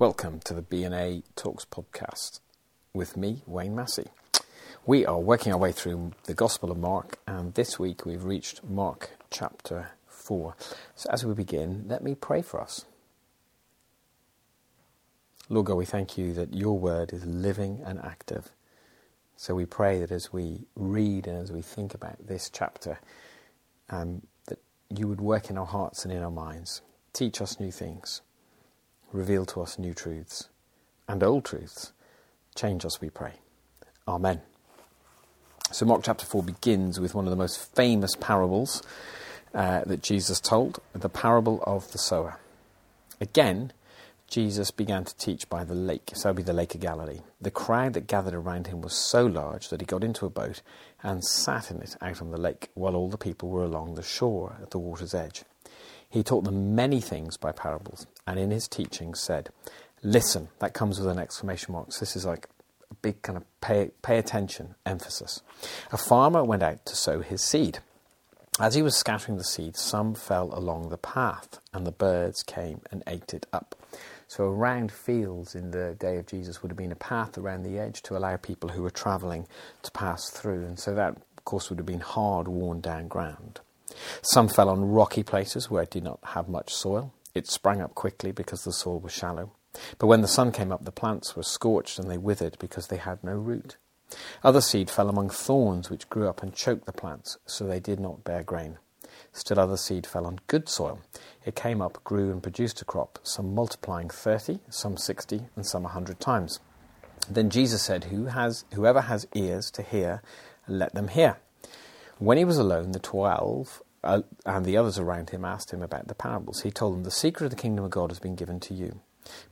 Welcome to the B&A Talks podcast with me, Wayne Massey. We are working our way through the Gospel of Mark, and this week we've reached Mark chapter 4. So, as we begin, let me pray for us. Lord God, we thank you that your word is living and active. So we pray that as we read and as we think about this chapter, um, that you would work in our hearts and in our minds. Teach us new things reveal to us new truths and old truths. Change us, we pray. Amen. So, Mark chapter 4 begins with one of the most famous parables uh, that Jesus told the parable of the sower. Again, Jesus began to teach by the lake, so be the Lake of Galilee. The crowd that gathered around him was so large that he got into a boat and sat in it out on the lake, while all the people were along the shore at the water's edge. He taught them many things by parables, and in his teaching said, Listen, that comes with an exclamation mark. This is like a big kind of pay, pay attention emphasis. A farmer went out to sow his seed. As he was scattering the seed, some fell along the path, and the birds came and ate it up. So, around fields in the day of Jesus would have been a path around the edge to allow people who were travelling to pass through. And so, that, of course, would have been hard, worn down ground. Some fell on rocky places where it did not have much soil. It sprang up quickly because the soil was shallow. But when the sun came up, the plants were scorched and they withered because they had no root. Other seed fell among thorns, which grew up and choked the plants, so they did not bear grain. Still other seed fell on good soil. It came up, grew, and produced a crop, some multiplying thirty, some sixty, and some a hundred times. Then Jesus said, Who has, Whoever has ears to hear, let them hear. When he was alone, the twelve uh, and the others around him asked him about the parables. He told them, The secret of the kingdom of God has been given to you.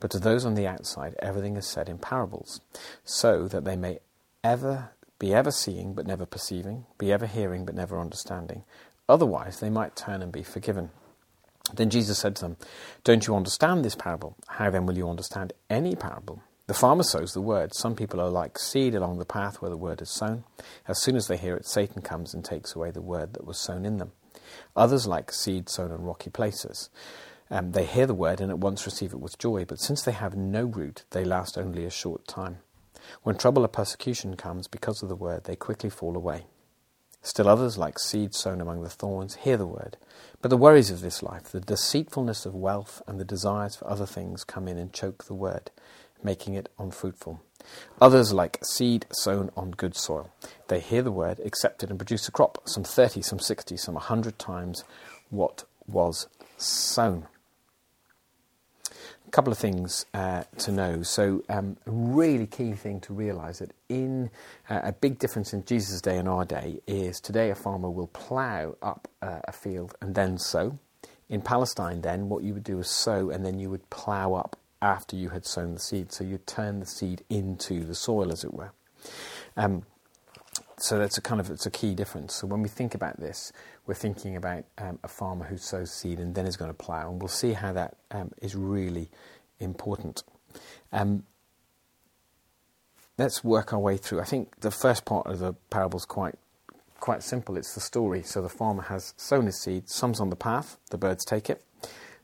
But to those on the outside, everything is said in parables, so that they may ever be ever seeing but never perceiving, be ever hearing but never understanding. Otherwise, they might turn and be forgiven. Then Jesus said to them, Don't you understand this parable? How then will you understand any parable? The farmer sows the word. Some people are like seed along the path where the word is sown. As soon as they hear it, Satan comes and takes away the word that was sown in them. Others like seed sown on rocky places. Um, they hear the word and at once receive it with joy, but since they have no root, they last only a short time. When trouble or persecution comes because of the word, they quickly fall away. Still others, like seed sown among the thorns, hear the word. But the worries of this life, the deceitfulness of wealth, and the desires for other things come in and choke the word, making it unfruitful. Others, like seed sown on good soil, they hear the word, accept it, and produce a crop, some 30, some 60, some 100 times what was sown. A couple of things uh, to know. So, um, a really key thing to realize that in uh, a big difference in Jesus' day and our day is today a farmer will plough up uh, a field and then sow. In Palestine, then, what you would do is sow and then you would plough up after you had sown the seed. So you turn the seed into the soil, as it were. Um, so that's a kind of it's a key difference. So when we think about this, we're thinking about um, a farmer who sows seed and then is going to plough, and we'll see how that um, is really important. Um, let's work our way through. I think the first part of the parable is quite quite simple. It's the story. So the farmer has sown his seed. Some's on the path. The birds take it.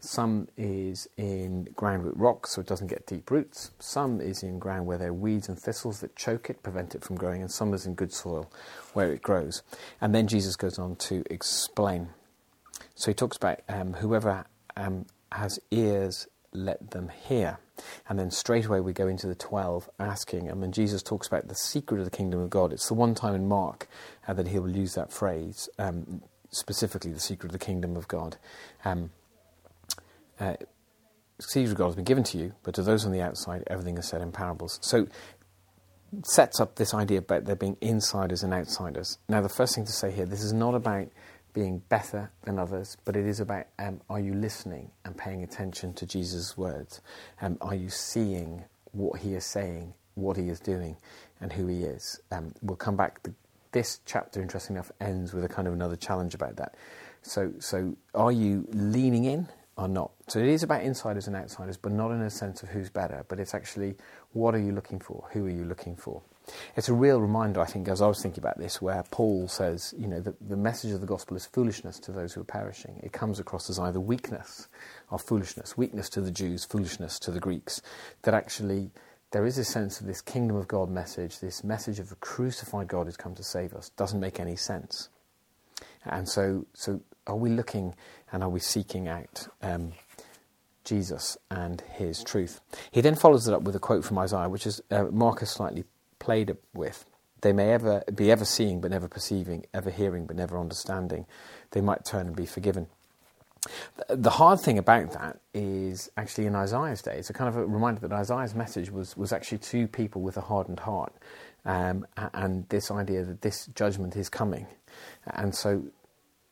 Some is in ground with rocks so it doesn't get deep roots. Some is in ground where there are weeds and thistles that choke it, prevent it from growing, and some is in good soil where it grows. And then Jesus goes on to explain. So he talks about um, whoever um, has ears, let them hear. And then straight away we go into the 12 asking. And when Jesus talks about the secret of the kingdom of God, it's the one time in Mark uh, that he will use that phrase, um, specifically the secret of the kingdom of God. Um, uh, of God has been given to you, but to those on the outside, everything is said in parables. So sets up this idea about there being insiders and outsiders. Now, the first thing to say here, this is not about being better than others, but it is about um, are you listening and paying attention to Jesus' words? Um, are you seeing what he is saying, what he is doing, and who he is? Um, we'll come back. this chapter, interesting enough, ends with a kind of another challenge about that. So, so are you leaning in are not. So it is about insiders and outsiders, but not in a sense of who's better, but it's actually what are you looking for? Who are you looking for? It's a real reminder, I think, as I was thinking about this, where Paul says, you know, that the message of the gospel is foolishness to those who are perishing. It comes across as either weakness or foolishness, weakness to the Jews, foolishness to the Greeks, that actually there is a sense of this kingdom of God message, this message of a crucified God who's come to save us, doesn't make any sense. And so, so are we looking and are we seeking out um, Jesus and his truth? He then follows it up with a quote from Isaiah, which is uh, slightly played with. They may ever be ever seeing but never perceiving, ever hearing but never understanding. They might turn and be forgiven. The hard thing about that is actually in Isaiah's day, it's a kind of a reminder that Isaiah's message was, was actually to people with a hardened heart, um, and this idea that this judgment is coming. And so,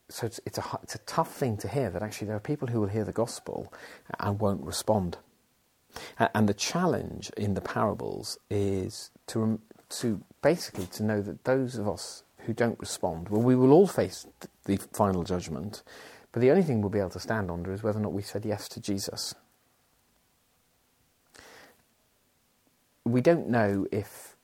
so it's, it's, a, it's a tough thing to hear that actually there are people who will hear the gospel and won't respond. And the challenge in the parables is to, to basically to know that those of us who don't respond, well, we will all face the final judgment, but the only thing we'll be able to stand under is whether or not we said yes to Jesus. We don't know if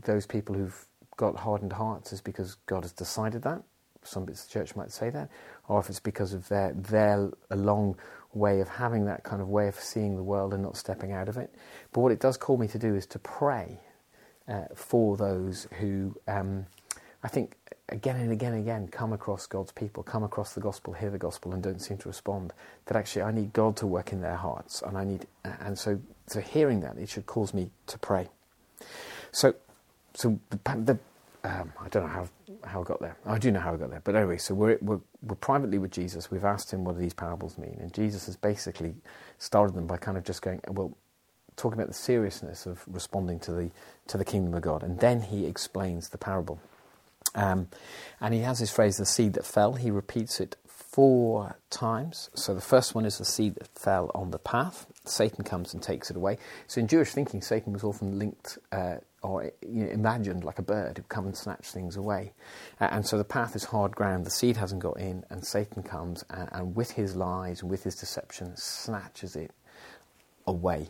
those people who've got hardened hearts is because God has decided that. Some bits of the church might say that, or if it's because of their their a long way of having that kind of way of seeing the world and not stepping out of it. But what it does call me to do is to pray uh, for those who um, I think again and again and again come across God's people, come across the gospel, hear the gospel, and don't seem to respond. That actually I need God to work in their hearts, and I need, and so so hearing that it should cause me to pray. So, so the, the um, I don't know how how I got there. I do know how I got there, but anyway, so we're, we're we're privately with Jesus. We've asked him what do these parables mean, and Jesus has basically started them by kind of just going, well, talking about the seriousness of responding to the to the kingdom of God, and then he explains the parable. Um, and he has this phrase, the seed that fell. He repeats it four times. So the first one is the seed that fell on the path. Satan comes and takes it away. So in Jewish thinking, Satan was often linked uh, or you know, imagined like a bird who come and snatch things away. Uh, and so the path is hard ground. The seed hasn't got in, and Satan comes and, and with his lies and with his deception snatches it away.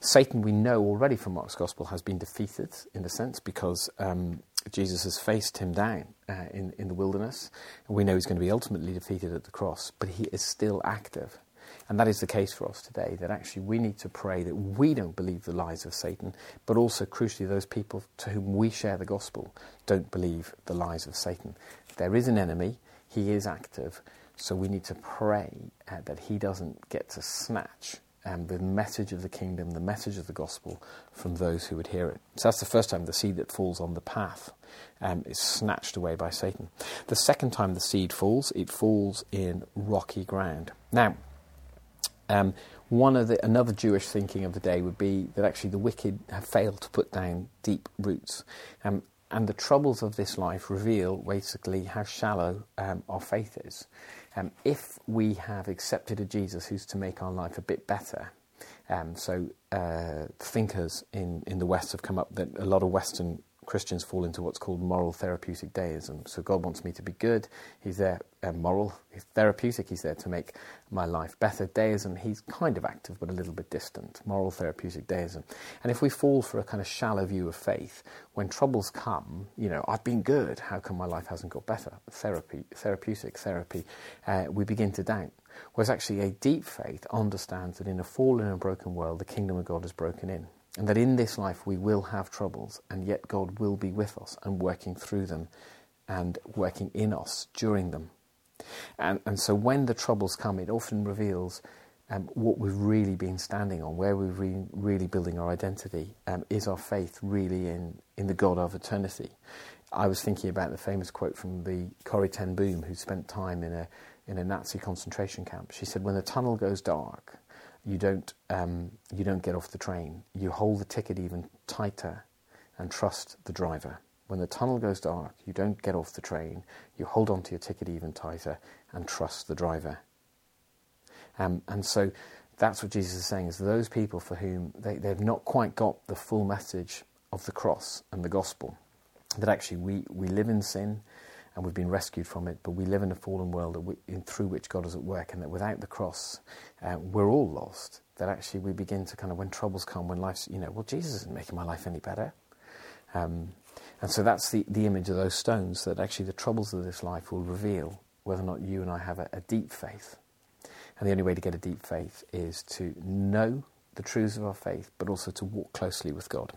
Satan, we know already from Mark's Gospel, has been defeated in a sense because um, Jesus has faced him down uh, in, in the wilderness. We know he's going to be ultimately defeated at the cross, but he is still active. And that is the case for us today, that actually we need to pray that we don't believe the lies of Satan, but also, crucially, those people to whom we share the gospel don't believe the lies of Satan. There is an enemy, he is active, so we need to pray uh, that he doesn't get to snatch um, the message of the kingdom, the message of the gospel from those who would hear it. So that's the first time the seed that falls on the path um, is snatched away by Satan. The second time the seed falls, it falls in rocky ground. Now, um, one of the another Jewish thinking of the day would be that actually the wicked have failed to put down deep roots. Um, and the troubles of this life reveal basically how shallow um, our faith is. Um, if we have accepted a Jesus who's to make our life a bit better, um, so uh, thinkers in, in the West have come up that a lot of Western Christians fall into what's called moral therapeutic deism. So God wants me to be good. He's there, uh, moral, he's therapeutic. He's there to make my life better. Deism, he's kind of active but a little bit distant. Moral therapeutic deism. And if we fall for a kind of shallow view of faith, when troubles come, you know, I've been good. How come my life hasn't got better? Therapy, therapeutic therapy. Uh, we begin to doubt. Whereas actually a deep faith understands that in a fallen and broken world, the kingdom of God is broken in. And that in this life we will have troubles, and yet God will be with us and working through them and working in us during them. And, and so when the troubles come, it often reveals um, what we've really been standing on, where we've been really building our identity. Um, is our faith really in, in the God of eternity? I was thinking about the famous quote from the Corrie ten Boom, who spent time in a, in a Nazi concentration camp. She said, When the tunnel goes dark, you don't, um, you don't get off the train. You hold the ticket even tighter and trust the driver. When the tunnel goes dark, you don't get off the train. You hold on to your ticket even tighter and trust the driver. Um, and so that's what Jesus is saying is those people for whom they, they've not quite got the full message of the cross and the gospel, that actually we, we live in sin and we've been rescued from it, but we live in a fallen world we, in, through which God is at work, and that without the cross, uh, we're all lost. That actually we begin to kind of, when troubles come, when life's, you know, well, Jesus isn't making my life any better. Um, and so that's the, the image of those stones, that actually the troubles of this life will reveal whether or not you and I have a, a deep faith. And the only way to get a deep faith is to know the truths of our faith, but also to walk closely with God.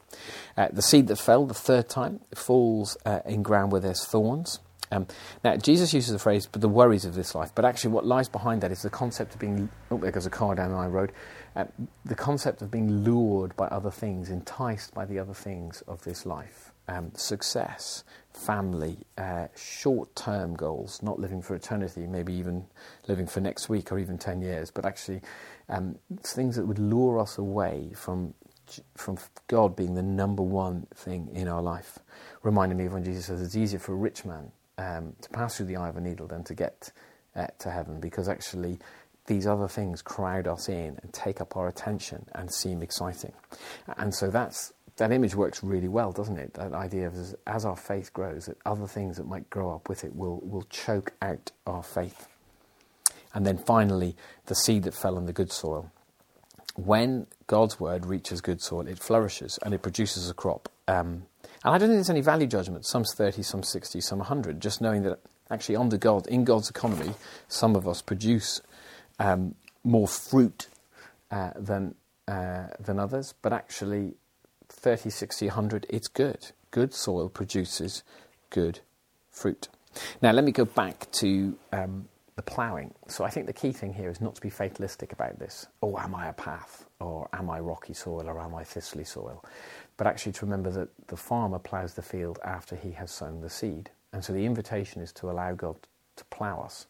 Uh, the seed that fell the third time falls uh, in ground where there's thorns. Um, now, Jesus uses the phrase, but the worries of this life. But actually, what lies behind that is the concept of being. Oh, there goes a car down my road. Uh, the concept of being lured by other things, enticed by the other things of this life. Um, success, family, uh, short term goals, not living for eternity, maybe even living for next week or even 10 years, but actually um, things that would lure us away from, from God being the number one thing in our life. Reminding me of when Jesus says it's easier for a rich man um, to pass through the eye of a needle than to get uh, to heaven, because actually these other things crowd us in and take up our attention and seem exciting. And so that's that image works really well, doesn't it? That idea of as, as, our faith grows, that other things that might grow up with it will, will choke out our faith. And then finally, the seed that fell in the good soil. When God's word reaches good soil, it flourishes and it produces a crop. Um, and I don't think there's any value judgment. Some 30, some 60, some 100. Just knowing that actually, under God, in God's economy, some of us produce um, more fruit uh, than uh, than others. But actually, 30, 60, 100, it's good. Good soil produces good fruit. Now, let me go back to um, the ploughing. So, I think the key thing here is not to be fatalistic about this. Oh, am I a path? Or am I rocky soil? Or am I thistly soil? But actually, to remember that the farmer ploughs the field after he has sown the seed. And so, the invitation is to allow God to plough us.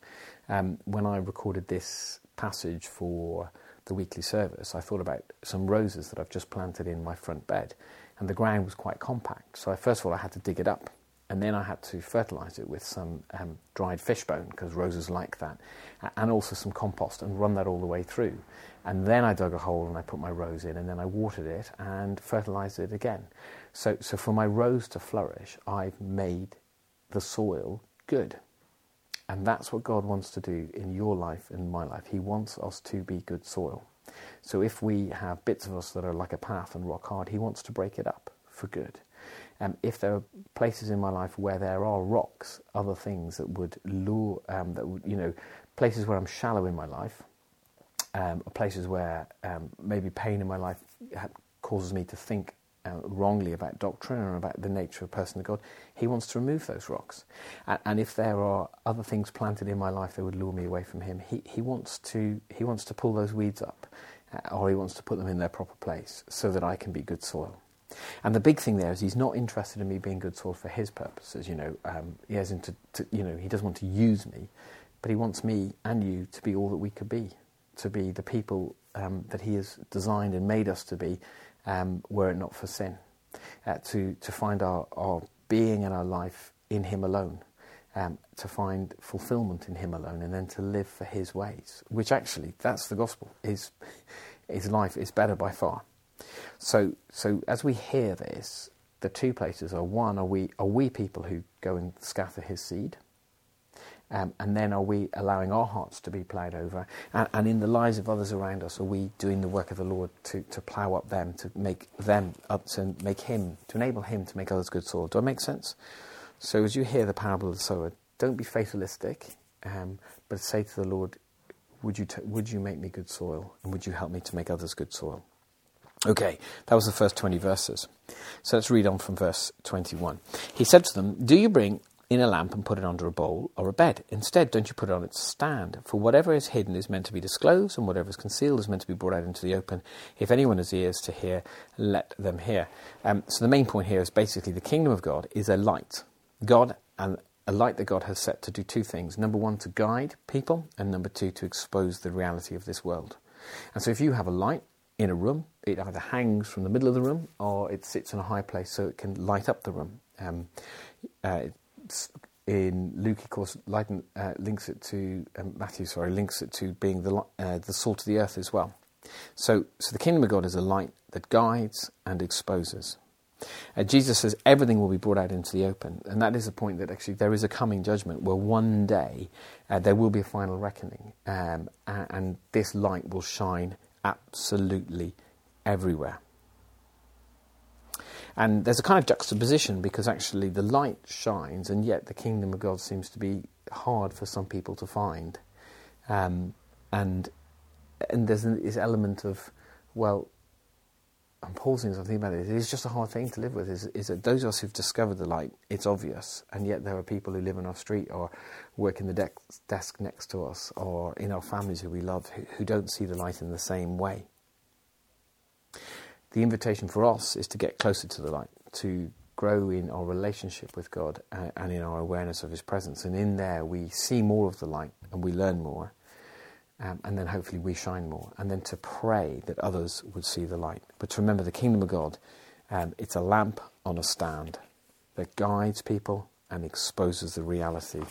Um, when I recorded this passage for the weekly service, I thought about some roses that I've just planted in my front bed, and the ground was quite compact. So I, first of all, I had to dig it up, and then I had to fertilise it with some um, dried fish bone because roses like that, and also some compost, and run that all the way through. And then I dug a hole and I put my rose in, and then I watered it and fertilised it again. So, so for my rose to flourish, I've made the soil good. And that's what God wants to do in your life and my life. He wants us to be good soil. So if we have bits of us that are like a path and rock hard, He wants to break it up for good. Um, if there are places in my life where there are rocks, other things that would lure, um, that would, you know, places where I'm shallow in my life, um, places where um, maybe pain in my life causes me to think uh, wrongly about doctrine or about the nature of person of God, He wants to remove those rocks. And, and, if there are other things planted in my life that would lure me away from Him, He, he, wants, to, he wants to pull those weeds up uh, or He wants to put them in their proper place so that I can be good soil. And the big thing there is He's not interested in me being good soil for His purposes. You know, um, He has into, to, you know, He doesn't want to use me, but He wants me and you to be all that we could be, to be the people um, that He has designed and made us to be um, were it not for sin. Uh, to, to find our, our being and our life in Him alone, um, to find fulfillment in Him alone, and then to live for His ways, which actually, that's the gospel. His, his life is better by far. So, so as we hear this, the two places are one, are we, are we people who go and scatter His seed? Um, and then are we allowing our hearts to be ploughed over? And, and, in the lives of others around us, are we doing the work of the Lord to, to plough up them, to make them, up, to make Him, to enable Him to make others good soil? Do I make sense? So as you hear the parable of the sower, don't be fatalistic, um, but say to the Lord, would you, t- would you make me good soil? And would you help me to make others good soil? Okay, that was the first 20 verses. So let's read on from verse 21. He said to them, Do you bring in a lamp and put it under a bowl or a bed. Instead, don't you put it on its stand? For whatever is hidden is meant to be disclosed, and whatever is concealed is meant to be brought out into the open. If anyone has ears to hear, let them hear. Um, so the main point here is basically the kingdom of God is a light. God and a light that God has set to do two things. Number one, to guide people, and number two, to expose the reality of this world. And so if you have a light in a room, it either hangs from the middle of the room or it sits in a high place so it can light up the room. Um, uh, in Luke, of course, Leiden, uh, links it to um, Matthew. Sorry, links it to being the uh, the salt of the earth as well. So, so the kingdom of God is a light that guides and exposes. Uh, Jesus says everything will be brought out into the open, and that is the point that actually there is a coming judgment where one day uh, there will be a final reckoning, um, and, and this light will shine absolutely everywhere. And there's a kind of juxtaposition because actually the light shines, and yet the kingdom of God seems to be hard for some people to find. Um, and and there's this element of, well, I'm pausing as I'm thinking about it. It is just a hard thing to live with. Is, is that those of us who've discovered the light, it's obvious, and yet there are people who live on our street or work in the de- desk next to us or in our families who we love who, who don't see the light in the same way the invitation for us is to get closer to the light, to grow in our relationship with God uh, and in our awareness of His presence. And in there, we see more of the light and we learn more. Um, and then hopefully we shine more. And then to pray that others would see the light. But to remember the kingdom of God, um, it's a lamp on a stand that guides people and exposes the reality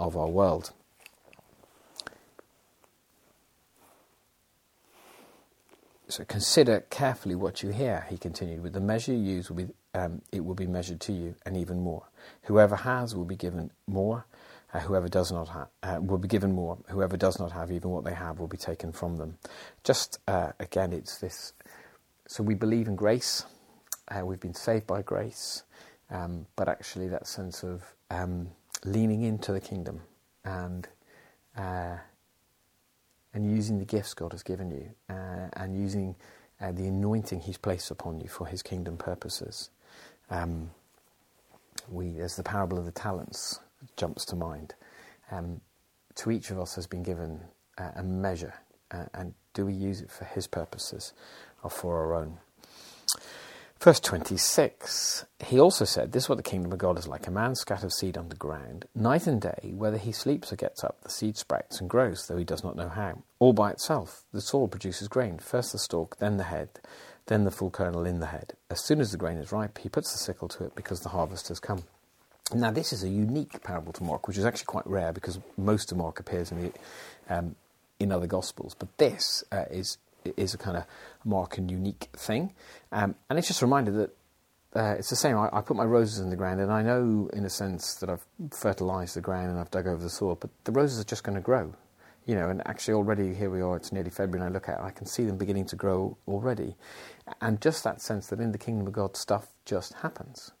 of our world. So consider carefully what you hear, he continued. With the measure you use, will be, um, it will be measured to you, and even more. Whoever has will be given more. Uh, whoever does not have uh, will be given more. Whoever does not have, even what they have, will be taken from them. Just uh, again, it's this. So we believe in grace. Uh, we've been saved by grace, um, but actually, that sense of um, leaning into the kingdom and uh, and using the gifts God has given you uh, and using the anointing He's placed upon you for His kingdom purposes. Um, we, there's the parable of the talents jumps to mind. Um, to each of us has been given uh, a measure, uh, and do we use it for His purposes or for our own? Verse 26, he also said, This is what the kingdom of God is like. A man scatters seed on the ground. Night and day, whether he sleeps or gets up, the seed sprouts and grows, though he does not know how. All by itself, the soil produces grain, first the stalk, then the head, then the full kernel in the head. As soon as the grain is ripe, he puts the sickle to it because the harvest has come. Now, this is a unique parable to Mark, which is actually quite rare because most of Mark appears in, the, um, in other Gospels. But this uh, is is a kind of mark and unique thing. Um, and it's just a reminder that uh, it's the same. I, I, put my roses in the ground, and I know, in a sense, that I've fertilised the ground and I've dug over the soil, but the roses are just going to grow. You know, and actually, already here we are. It's nearly February, and I look at it, I can see them beginning to grow already, and just that sense that in the kingdom of God, stuff just happens.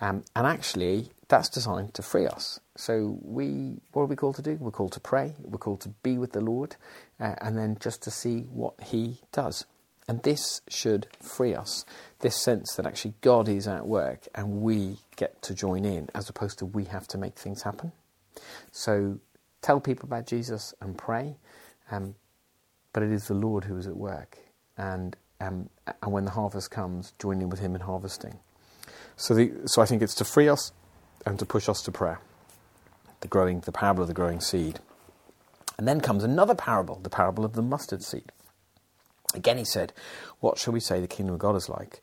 Um, and actually, that's designed to free us. So we, what are we called to do? We're called to pray. We're called to be with the Lord, uh, and then just to see what He does. And this should free us. This sense that actually God is at work, and we get to join in, as opposed to we have to make things happen. So tell people about Jesus and pray, um, but it is the Lord who is at work. And um, and when the harvest comes, join in with Him in harvesting. So, the, so I think it's to free us and to push us to prayer. The growing, the parable of the growing seed. And then comes another parable, the parable of the mustard seed. Again, he said, What shall we say the kingdom of God is like?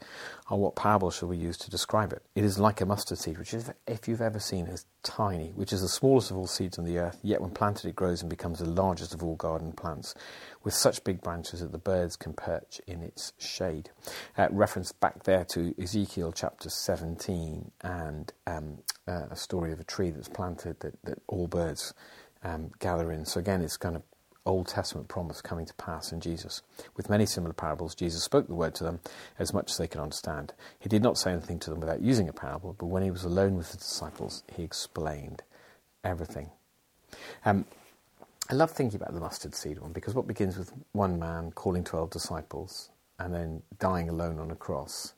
Or what parable shall we use to describe it? It is like a mustard seed, which, is, if you've ever seen, is tiny, which is the smallest of all seeds on the earth, yet when planted, it grows and becomes the largest of all garden plants, with such big branches that the birds can perch in its shade. Uh, reference back there to Ezekiel chapter 17 and um, uh, a story of a tree that's planted that, that all birds um, gather in. So, again, it's kind of Old Testament promise coming to pass in Jesus. With many similar parables, Jesus spoke the word to them as much as they could understand. He did not say anything to them without using a parable, but when he was alone with the disciples, he explained everything. Um, I love thinking about the mustard seed one because what begins with one man calling 12 disciples and then dying alone on a cross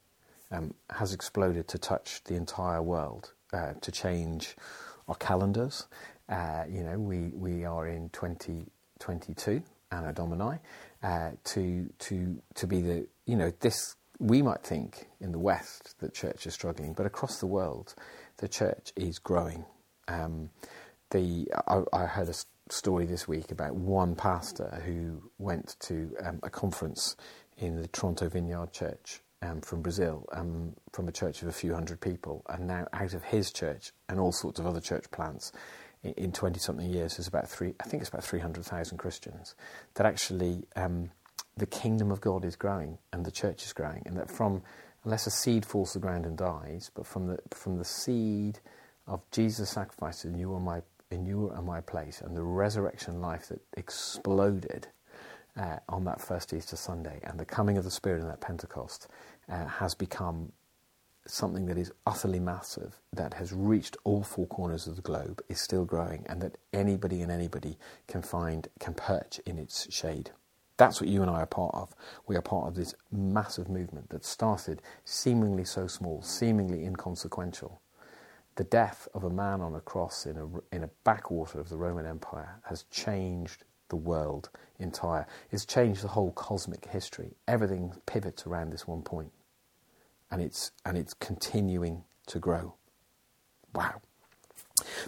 um, has exploded to touch the entire world, uh, to change our calendars. Uh, you know, we, we are in 20. 22, Anno Domini, uh, to to to be the you know this we might think in the West that church is struggling, but across the world, the church is growing. Um, the I, I, heard a story this week about one pastor who went to um, a conference in the Toronto Vineyard Church um, from Brazil, um, from a church of a few hundred people, and now out of his church and all sorts of other church plants, in 20 something years there's about three I think it's about 300,000 Christians that actually um, the kingdom of God is growing and the church is growing and that from unless a seed falls to the ground and dies, but from the, from the seed of Jesus' sacrifice in you and my, in you and my place, and the resurrection life that exploded uh, on that first Easter Sunday, and the coming of the Spirit in that Pentecost uh, has become something that is utterly massive, that has reached all four corners of the globe, is still growing, and that anybody and anybody can find, can perch in its shade. That's what you and I are part of. We are part of this massive movement that started seemingly so small, seemingly inconsequential. The death of a man on a cross in a, in a backwater of the Roman Empire has changed the world entire. It's changed the whole cosmic history. Everything pivots around this one point and it's and it's continuing to grow. Wow.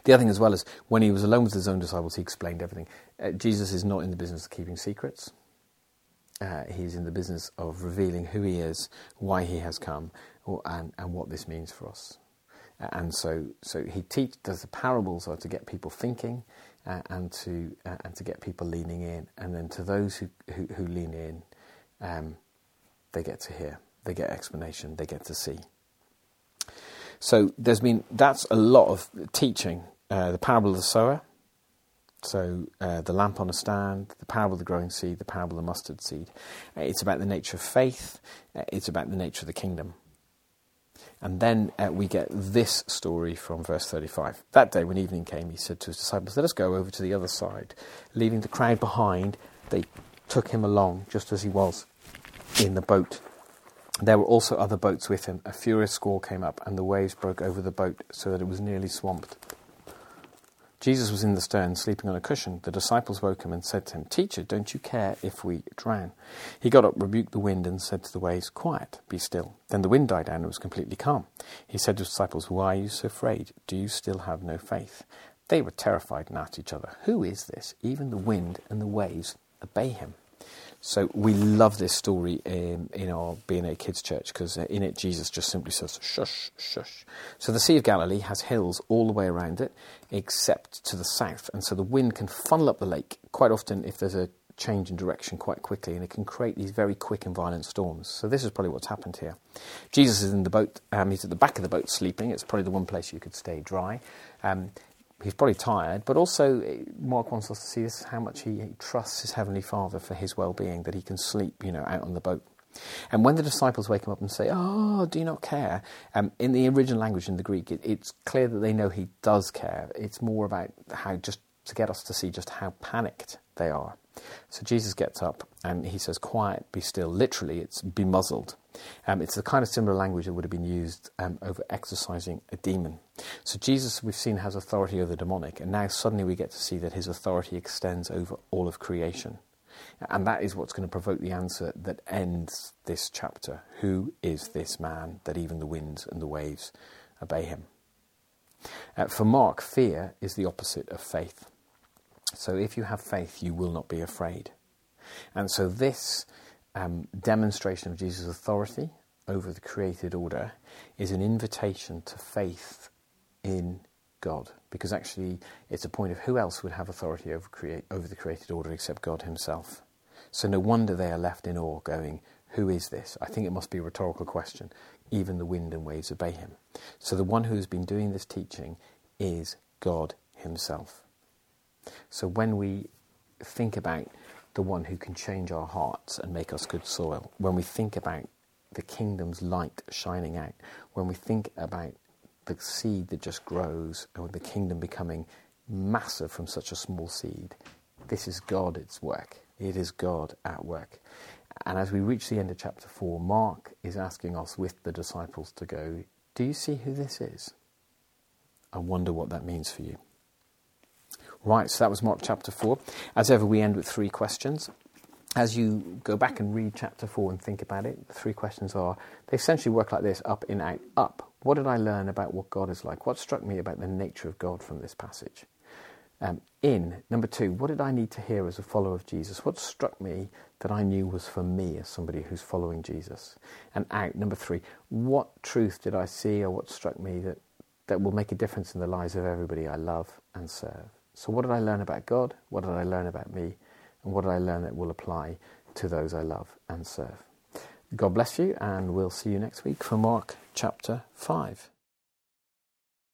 The other thing as well is when he was alone with his own disciples, he explained everything. Uh, Jesus is not in the business of keeping secrets. Uh, he's in the business of revealing who he is, why he has come, or, and, and what this means for us. Uh, and so, so he teach, does the parables are to get people thinking uh, and to uh, and to get people leaning in, and then to those who who, who lean in, um, they get to hear they get explanation, they get to see. So there's been that's a lot of teaching. Uh, the parable of the sower, so uh, the lamp on a stand, the parable of the growing seed, the parable of the mustard seed. Uh, it's about the nature of faith. Uh, it's about the nature of the kingdom. And then uh, we get this story from verse 35. That day, when evening came, he said to his disciples, Let us go over to the other side. Leaving the crowd behind, they took him along just as he was in the boat there were also other boats with him. A furious squall came up, and the waves broke over the boat so that it was nearly swamped. Jesus was in the stern, sleeping on a cushion. The disciples woke him and said to him, Teacher, don't you care if we drown? He got up, rebuked the wind, and said to the waves, Quiet, be still. Then the wind died down and was completely calm. He said to his disciples, Why are you so afraid? Do you still have no faith? They were terrified and asked each other, Who is this? Even the wind and the waves obey him. So we love this story in, in our BNA Kids Church because uh, in it Jesus just simply says, shush, shush. So the Sea of Galilee has hills all the way around it except to the south. And so the wind can funnel up the lake quite often if there's a change in direction quite quickly and it can create these very quick and violent storms. So this is probably what's happened here. Jesus is in the boat, um, he's at the back of the boat sleeping. It's probably the one place you could stay dry. Um, he's probably tired, but also eh, Mark wants us to see this how much he, he trusts his heavenly Father for his well-being, that he can sleep, you know, out on the boat. And when the disciples wake him up and say, "Oh, do you not care?" Um, in the original language in the Greek, it, it's clear that they know he does care. It's more about how just to get us to see just how panicked they are. So Jesus gets up and he says, Quiet, be still. Literally, it's be muzzled. Um, it's the kind of similar language that would have been used um, over exorcising a demon. So Jesus, we've seen, has authority over the demonic, and now suddenly we get to see that his authority extends over all of creation. And that is what's going to provoke the answer that ends this chapter. Who is this man that even the winds and the waves obey him? Uh, for Mark, fear is the opposite of faith. So if you have faith, you will not be afraid. And so this um, demonstration of Jesus' authority over the created order is an invitation to faith in God, because actually it's a point of who else would have authority over, create, over the created order except God Himself. So no wonder they are left in awe, going, Who is this? I think it must be a rhetorical question. Even the wind and waves obey Him. So the one who has been doing this teaching is God Himself. So when we think about the one who can change our hearts and make us good soil, when we think about the kingdom's light shining out, when we think about the seed that just grows and the kingdom becoming massive from such a small seed, this is God at work. It is God at work. And as we reach the end of chapter 4, Mark is asking us with the disciples to go, Do you see who this is? I wonder what that means for you. Right, so that was Mark chapter 4. As ever, we end with three questions. As you go back and read chapter 4 and think about it, the three questions are they essentially work like this up, in, out, up. What did I learn about what God is like? What struck me about the nature of God from this passage? Um, in, number two, what did I need to hear as a follower of Jesus? What struck me that I knew was for me as somebody who's following Jesus? And out, number three, what truth did I see or what struck me that, that will make a difference in the lives of everybody I love and serve? So, what did I learn about God? What did I learn about me? And what did I learn that will apply to those I love and serve? God bless you, and we'll see you next week for Mark chapter 5.